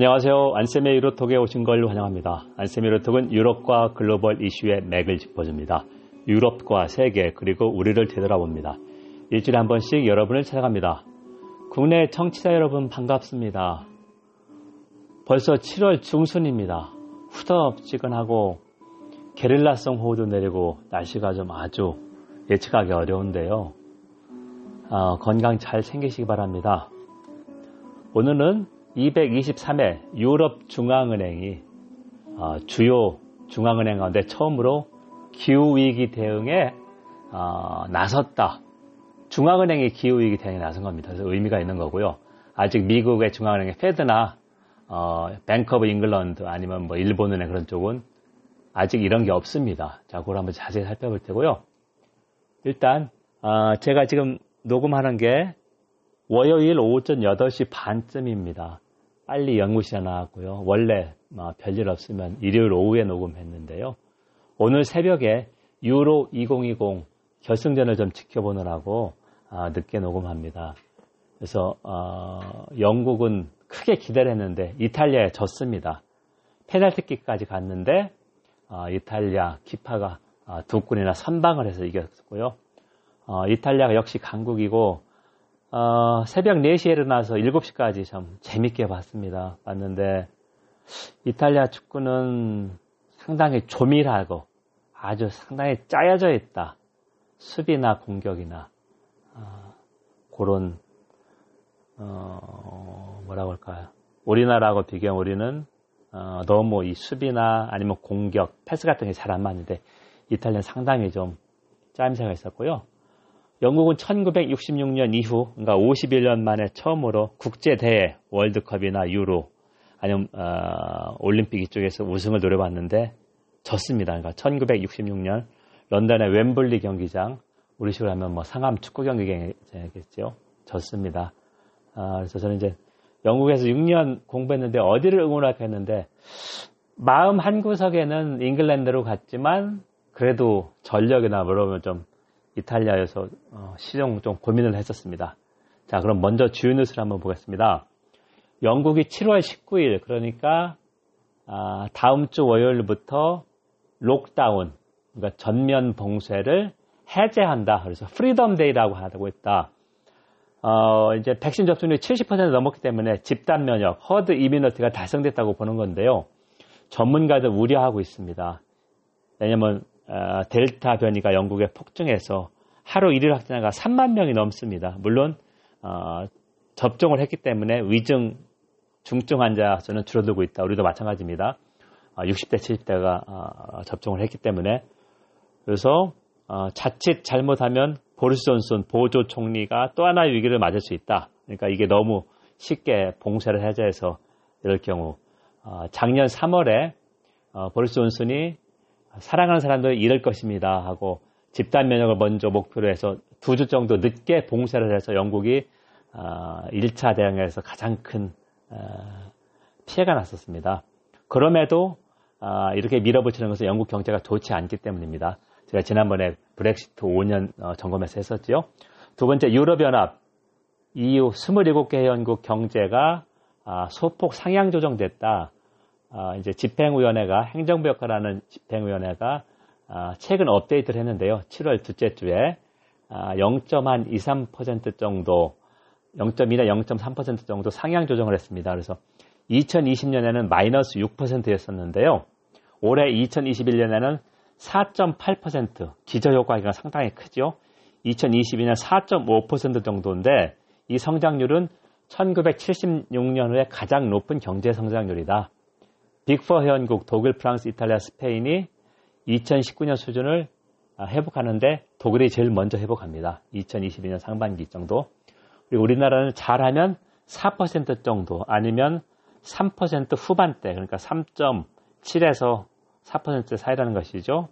안녕하세요. 안쌤의 유로톡에 오신 걸 환영합니다. 안쌤의 유로톡은 유럽과 글로벌 이슈의 맥을 짚어줍니다. 유럽과 세계 그리고 우리를 되돌아봅니다. 일주일에 한 번씩 여러분을 찾아갑니다. 국내 청취자 여러분 반갑습니다. 벌써 7월 중순입니다. 후덥지근하고 게릴라성 호우도 내리고 날씨가 좀 아주 예측하기 어려운데요. 어, 건강 잘 챙기시기 바랍니다. 오늘은 223회 유럽 중앙은행이 어, 주요 중앙은행 가운데 처음으로 기후위기 대응에 어, 나섰다. 중앙은행이 기후위기 대응에 나선 겁니다. 그래서 의미가 있는 거고요. 아직 미국의 중앙은행의 Fed나 어, Bank of England 아니면 뭐 일본은행 그런 쪽은 아직 이런 게 없습니다. 자, 그걸 한번 자세히 살펴볼 테고요. 일단 어, 제가 지금 녹음하는 게 월요일 오전 8시 반쯤입니다. 빨리 연구실에 나왔고요. 원래 뭐 별일 없으면 일요일 오후에 녹음했는데요. 오늘 새벽에 유로 2020 결승전을 좀 지켜보느라고 아, 늦게 녹음합니다. 그래서 어, 영국은 크게 기다렸는데 이탈리아에 졌습니다. 페널티킥까지 갔는데 어, 이탈리아 키파가 어, 두 골이나 선방을 해서 이겼고요. 어, 이탈리아가 역시 강국이고 어, 새벽 4시에 일어나서 7시까지 참 재밌게 봤습니다. 봤는데 이탈리아 축구는 상당히 조밀하고 아주 상당히 짜여져 있다. 수비나 공격이나 어, 그런 어, 뭐라고 할까요? 우리나라하고 비교하면 우리는 어, 너무 이 수비나 아니면 공격, 패스 같은 게 잘 안 맞는데 이탈리아는 상당히 좀 짜임새가 있었고요. 영국은 1966년 이후, 그러니까 51년 만에 처음으로 국제대회, 월드컵이나 유로, 아니면, 어, 올림픽 이쪽에서 우승을 노려봤는데 졌습니다. 그러니까 1966년 런던의 웸블리 경기장, 우리 식으로 하면 뭐 상암 축구 경기장이겠죠. 졌습니다. 아, 그래서 저는 이제 영국에서 6년 공부했는데 어디를 응원할까 했는데 마음 한 구석에는 잉글랜드로 갔지만 그래도 전력이나 뭐라면 좀 이탈리아에서 어, 시정 좀 고민을 했었습니다. 자, 그럼 먼저 주요 뉴스를 한번 보겠습니다. 영국이 7월 19일 그러니까 아, 다음 주 월요일부터 록다운 그러니까 전면 봉쇄를 해제한다. 그래서 Freedom Day라고 하고 있다. 어, 이제 백신 접종률이 70% 넘었기 때문에 집단 면역, herd immunity가 달성됐다고 보는 건데요. 전문가들 우려하고 있습니다. 왜냐면 어, 델타 변이가 영국에 폭증해서 하루 일일 확진자가 3만 명이 넘습니다. 물론 어, 접종을 했기 때문에 위중 중증 환자 수는 줄어들고 있다. 우리도 마찬가지입니다. 60대, 70대가 어, 접종을 했기 때문에 그래서 어, 자칫 잘못하면 보리스 존슨 보조 총리가 또 하나의 위기를 맞을 수 있다. 그러니까 이게 너무 쉽게 봉쇄를 해제해서 이럴 경우 어, 작년 3월에 보리스 존슨이 사랑하는 사람들 잃을 것입니다 하고 집단 면역을 먼저 목표로 해서 두 주 정도 늦게 봉쇄를 해서 영국이 1차 대응에서 가장 큰 피해가 났었습니다. 그럼에도 이렇게 밀어붙이는 것은 영국 경제가 좋지 않기 때문입니다. 제가 지난번에 브렉시트 5년 어, 점검해서 했었죠. 두 번째 유럽연합 EU 27개 회원국 경제가 아, 소폭 상향 조정됐다. 아, 이제 집행위원회가 행정부 역할하는 집행위원회가 아, 최근 업데이트를 했는데요. 7월 둘째 주에 0.23% 정도 0.2나 0.3% 정도 상향 조정을 했습니다. 그래서 2020년에는 마이너스 6%였었는데요. 올해 2021년에는 4.8% 기저효과가 상당히 크죠. 2022년 4.5% 정도인데 이 성장률은 1976년 후에 가장 높은 경제 성장률이다. 빅4 회원국 독일, 프랑스, 이탈리아, 스페인이 2019년 수준을 회복하는데 독일이 제일 먼저 회복합니다. 2022년 상반기 정도. 그리고 우리나라는 잘하면 4% 정도 아니면 3% 후반대 그러니까 3.7에서 4% 사이라는 것이죠.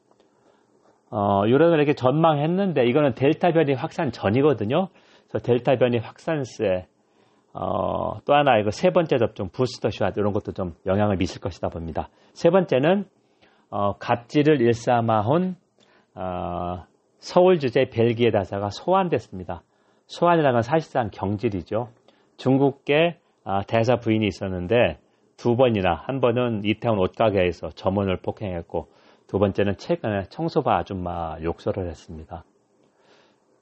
어, 유럽을 이렇게 전망했는데 이거는 델타 변이 확산 전이거든요. 그래서 델타 변이 확산세 어, 또 하나 이거 세 번째 접종 부스터 샷 이런 것도 좀 영향을 미칠 것이다 봅니다. 세 번째는 어, 갑질을 일삼아온 어, 서울 주재 벨기에 다사가 소환됐습니다. 소환이라는 건 사실상 경질이죠. 중국계 아, 대사 부인이 있었는데 두 번이나 한 번은 이태원 옷가게에서 점원을 폭행했고 두 번째는 최근에 청소바 아줌마 욕설을 했습니다.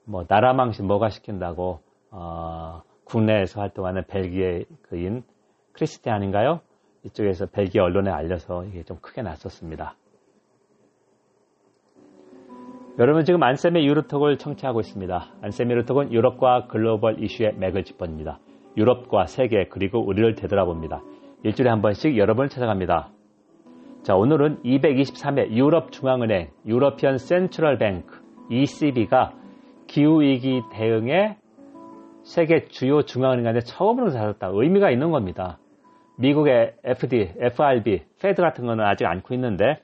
뭐 나라 망신 뭐가 시킨다고 어, 국내에서 활동하는 벨기에 그인 크리스티안인가요? 이쪽에서 벨기에 언론에 알려서 이게 좀 크게 났었습니다. 여러분 지금 안쌤의 유로톡을 청취하고 있습니다. 안쌤의 유로톡은 유럽과 글로벌 이슈의 맥을 짚어줍니다. 유럽과 세계 그리고 우리를 되돌아봅니다. 일주일에 한 번씩 여러분을 찾아갑니다. 자 오늘은 223회 유럽중앙은행 European Central Bank ECB가 기후위기 대응에 세계 주요 중앙은행 가운데 처음으로 나섰다. 의미가 있는 겁니다. 미국의 FD, FRB, Fed 같은 거는 아직 않고 있는데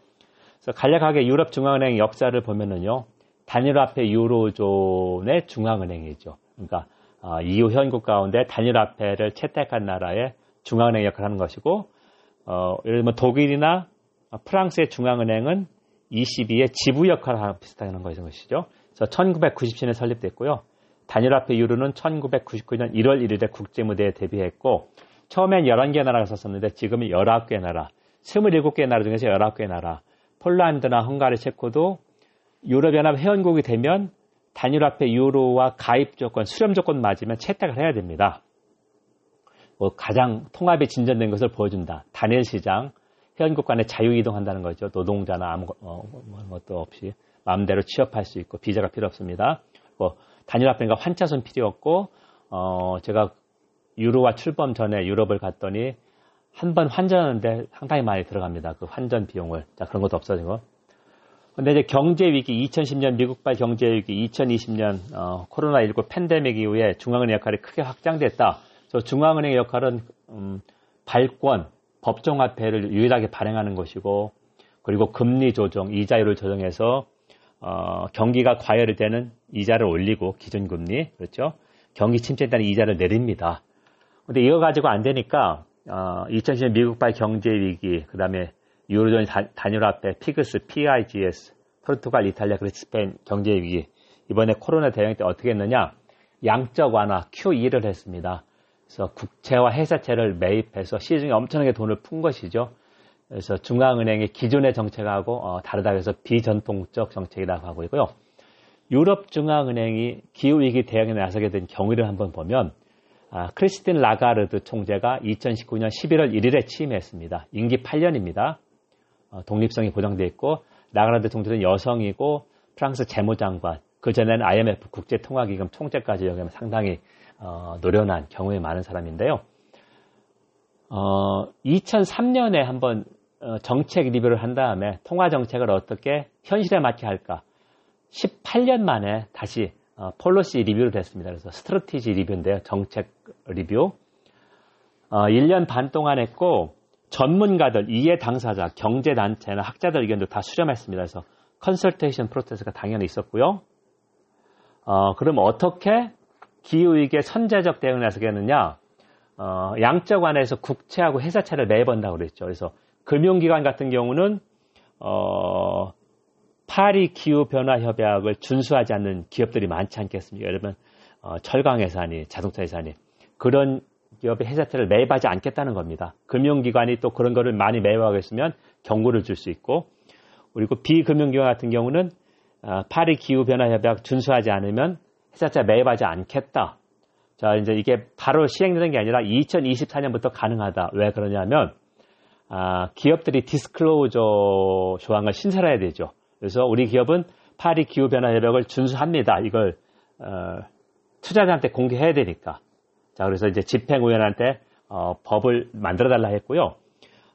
간략하게 유럽 중앙은행 역사를 보면은요. 단일 화폐 유로존의 중앙은행이죠. 그러니까 어, EU 회원국 가운데 단일 화폐를 채택한 나라의 중앙은행 역할을 하는 것이고 어, 예를 들면 독일이나 프랑스의 중앙은행은 ECB의 지부 역할을 비슷하게 하는 것이죠. 그래서 1997년에 설립됐고요. 단일화폐 유로는 1999년 1월 1일에 국제무대에 데뷔했고 처음엔 11개 나라가 썼었는데 지금은 19개 나라, 27개 나라 중에서 19개 나라, 폴란드나 헝가리, 체코도 유럽연합 회원국이 되면 단일화폐 유로와 가입 조건, 수렴 조건 맞으면 채택을 해야 됩니다. 뭐 가장 통합이 진전된 것을 보여준다. 단일 시장, 회원국 간에 자유 이동한다는 거죠. 노동자나 아무 어, 것도 없이 마음대로 취업할 수 있고 비자가 필요 없습니다. 뭐 단일화폐가 환차손 필요 없고 어, 제가 유로와 출범 전에 유럽을 갔더니 한 번 환전하는데 상당히 많이 들어갑니다. 그 환전 비용을. 자, 그런 것도 없어진 거. 근데 이제 경제 위기, 2010년 미국발 경제 위기, 2020년 어, 코로나19 팬데믹 이후에 중앙은행 역할이 크게 확장됐다. 저 중앙은행의 역할은 음, 발권, 법정화폐를 유일하게 발행하는 것이고, 그리고 금리 조정, 이자율을 조정해서 어, 경기가 과열이 되는 이자를 올리고 기준금리 그렇죠. 경기 침체에 따른 이자를 내립니다. 근데 이거 가지고 안 되니까 어, 2010년 미국발 경제 위기, 그다음에 유로존 단일화폐, 피그스, PIGS, 포르투갈, 이탈리아, 그리고 스페인 경제 위기. 이번에 코로나 대응 때 어떻게 했느냐? 양적 완화 QE를 했습니다. 그래서 국채와 회사채를 매입해서 시중에 엄청나게 돈을 푼 것이죠. 그래서 중앙은행의 기존의 정책하고 어, 다르다 해서 비전통적 정책이라고 하고 있고요. 유럽 중앙은행이 기후위기 대응에 나서게 된 경위를 한번 보면 아, 크리스틴 라가르드 총재가 2019년 11월 1일에 취임했습니다. 임기 8년입니다. 어, 독립성이 보장되어 있고 라가르드 총재는 여성이고 프랑스 재무장관 그 전에는 IMF 국제통화기금 총재까지 여기면 상당히 어, 노련한 경우에 많은 사람인데요. 어, 2003년에 한번 어, 정책 리뷰를 한 다음에 통화 정책을 어떻게 현실에 맞게 할까 18년 만에 다시 어, policy review를 했습니다. 그래서 strategy review인데요. 정책 리뷰. 어, 1년 반 동안 했고 전문가들, 이해 당사자, 경제단체나 학자들 의견도 다 수렴했습니다. 그래서 consultation process가 당연히 있었고요. 어, 그럼 어떻게 기후위기에 선제적 대응을 나서겠느냐? 어, 양적 완화에서 국채하고 회사채를 매입한다고 그랬죠. 그래서 금융기관 같은 경우는 어, 파리 기후 변화 협약을 준수하지 않는 기업들이 많지 않겠습니까? 여러분 어, 철강 회사니 자동차 회사니 그런 기업의 회사채를 매입하지 않겠다는 겁니다. 금융기관이 또 그런 거를 많이 매입하고 있으면 경고를 줄 수 있고 그리고 비금융기관 같은 경우는 어, 파리 기후 변화 협약 준수하지 않으면 회사채 매입하지 않겠다. 자 이제 이게 바로 시행되는 게 아니라 2024년부터 가능하다. 왜 그러냐면 아, 기업들이 디스클로저 조항을 신설해야 되죠. 그래서 우리 기업은 파리 기후변화 협약을 준수합니다. 이걸 어, 투자자한테 공개해야 되니까. 자, 그래서 이제 집행위원한테 어, 법을 만들어 달라 했고요.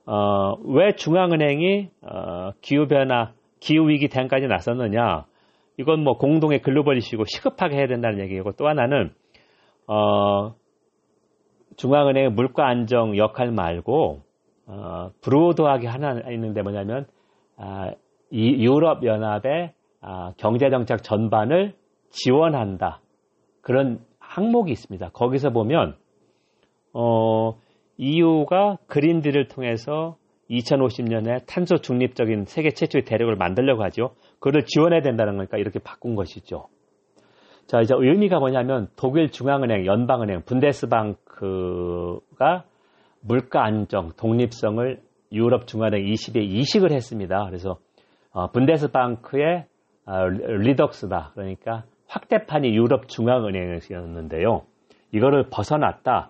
어, 왜 중앙은행이 어, 기후변화, 기후위기 대응까지 나섰느냐? 이건 뭐 공동의 글로벌 이슈고 시급하게 해야 된다는 얘기고 또 하나는 어, 중앙은행의 물가 안정 역할 말고 어, 브로드하게 하나 있는데 뭐냐면 아, 이 유럽 연합의 아, 경제 정책 전반을 지원한다 그런 항목이 있습니다. 거기서 보면 어, EU가 그린딜을 통해서 2050년에 탄소 중립적인 세계 최초의 대륙을 만들려고 하죠. 그걸 지원해야 된다는 거니까 이렇게 바꾼 것이죠. 자, 이제 의미가 뭐냐면 독일 중앙은행, 연방은행, 분데스방크가 물가 안정, 독립성을 유럽 중앙은행 20에 이식을 했습니다. 그래서 어, 분데스방크의 어, 리덕스다. 그러니까 확대판이 유럽 중앙은행이었는데요. 이거를 벗어났다.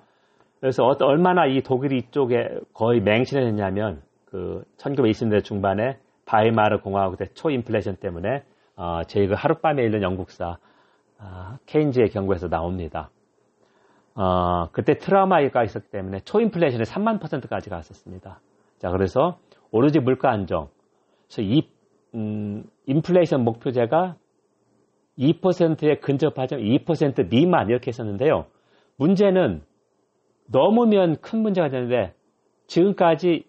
그래서 어, 얼마나 이 독일이 이쪽에 거의 맹신을 했냐면 그 1920년대 중반에 바이마르 공화국 때 초인플레이션 때문에 어, 제그 하룻밤에 읽는 영국사 어, 케인즈의 경고에서 나옵니다. 어, 그때 트라우마가 있었기 때문에 초인플레이션이 3만 퍼센트까지 갔었습니다. 자, 그래서 오로지 물가 안정. 그래서 이 음, 인플레이션 목표제가 2%에 근접하죠. 2% 미만 이렇게 했었는데요. 문제는 넘으면 큰 문제가 되는데 지금까지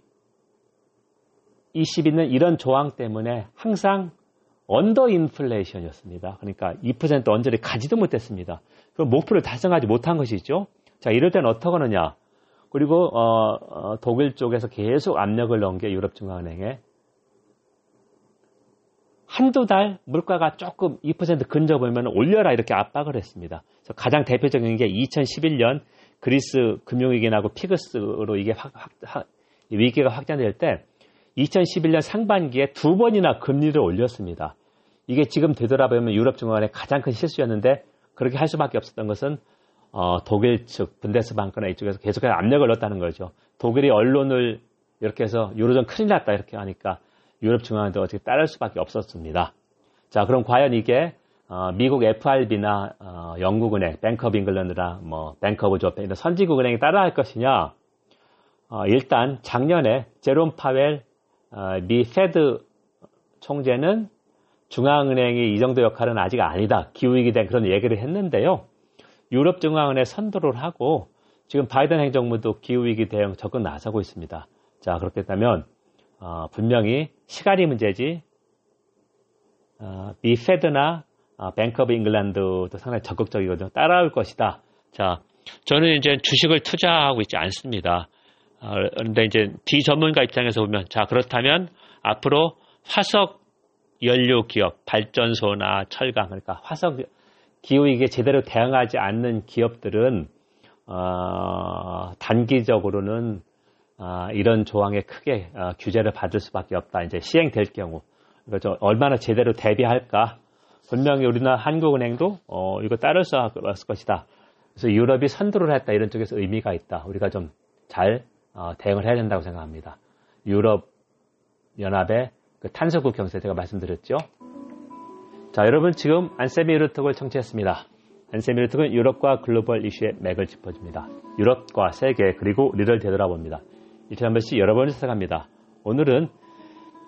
20있는 이런 조항 때문에 항상 언더 인플레이션이었습니다. 그러니까 2% 언저리 가지도 못했습니다. 그 목표를 달성하지 못한 것이죠. 자, 이럴 때는 어떻게 하느냐. 그리고 어, 어, 독일 쪽에서 계속 압력을 넣은 게 유럽중앙은행에 한두 달 물가가 조금 2% 근접하면 올려라 이렇게 압박을 했습니다. 그래서 가장 대표적인 게 2011년 그리스 금융위기 나고 피그스로 이게 확, 확, 확, 위기가 확장될 때 2011년 상반기에 두 번이나 금리를 올렸습니다. 이게 지금 되돌아보면 유럽 중앙은의 가장 큰 실수였는데 그렇게 할 수밖에 없었던 것은 어, 독일 측 분데스방크나 이쪽에서 계속해서 압력을 넣었다는 거죠. 독일이 언론을 이렇게 해서 유로존 큰일 났다 이렇게 하니까 유럽 중앙은도 어떻게 따를 수밖에 없었습니다. 자, 그럼 과연 이게 어, 미국 FRB나 어, 영국은행, Bank of England나 뭐 Bank of Japan 이런 선진국 은행이 따라할 것이냐? 어, 일단 작년에 제롬 파웰 어, 미 Fed 총재는 중앙은행이 이 정도 역할은 아직 아니다. 기후위기 된 그런 얘기를 했는데요. 유럽 중앙은행 선도를 하고 지금 바이든 행정부도 기후위기 대응 적극 나서고 있습니다. 자, 그렇게 되면 어, 분명히 시간이 문제지 어, 미 Fed나 어, Bank of England도 상당히 적극적이거든요. 따라올 것이다. 자, 저는 이제 주식을 투자하고 있지 않습니다. 어, 그런데 이제 비전문가 입장에서 보면 자 그렇다면 앞으로 화석 연료 기업, 발전소나 철강 그러니까 화석 기후위기에 제대로 대응하지 않는 기업들은 어, 단기적으로는 어, 이런 조항에 크게 어, 규제를 받을 수밖에 없다. 이제 시행될 경우 그래서 얼마나 제대로 대비할까? 분명히 우리나라 한국은행도 어, 이거 따를 수 없을 것이다. 그래서 유럽이 선두를 했다 이런 쪽에서 의미가 있다. 우리가 좀잘 어, 대응을 해야 된다고 생각합니다. 유럽 연합의 그 탄소국 경제 제가 말씀드렸죠. 자, 여러분 지금 안세미 유로톡을 청취했습니다. 안세미 유로톡은 유럽과 글로벌 이슈의 맥을 짚어줍니다. 유럽과 세계 그리고 우리를 되돌아봅니다. 일주일에 한 번씩 여러분을 찾아갑니다. 오늘은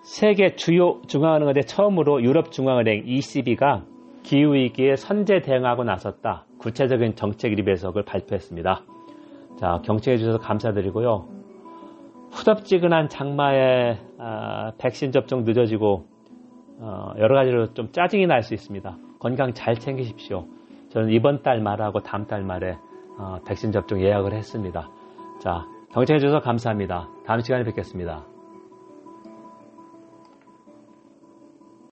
세계 주요 중앙은행에 처음으로 유럽 중앙은행 ECB가 기후위기에 선제 대응하고 나섰다. 구체적인 정책 리배석을 발표했습니다. 자, 경청해 주셔서 감사드리고요. 후덥지근한 장마에 아, 백신 접종 늦어지고 어, 여러 가지로 좀 짜증이 날 수 있습니다. 건강 잘 챙기십시오. 저는 이번 달 말하고 다음 달 말에 어, 백신 접종 예약을 했습니다. 자, 경청해 주셔서 감사합니다. 다음 시간에 뵙겠습니다.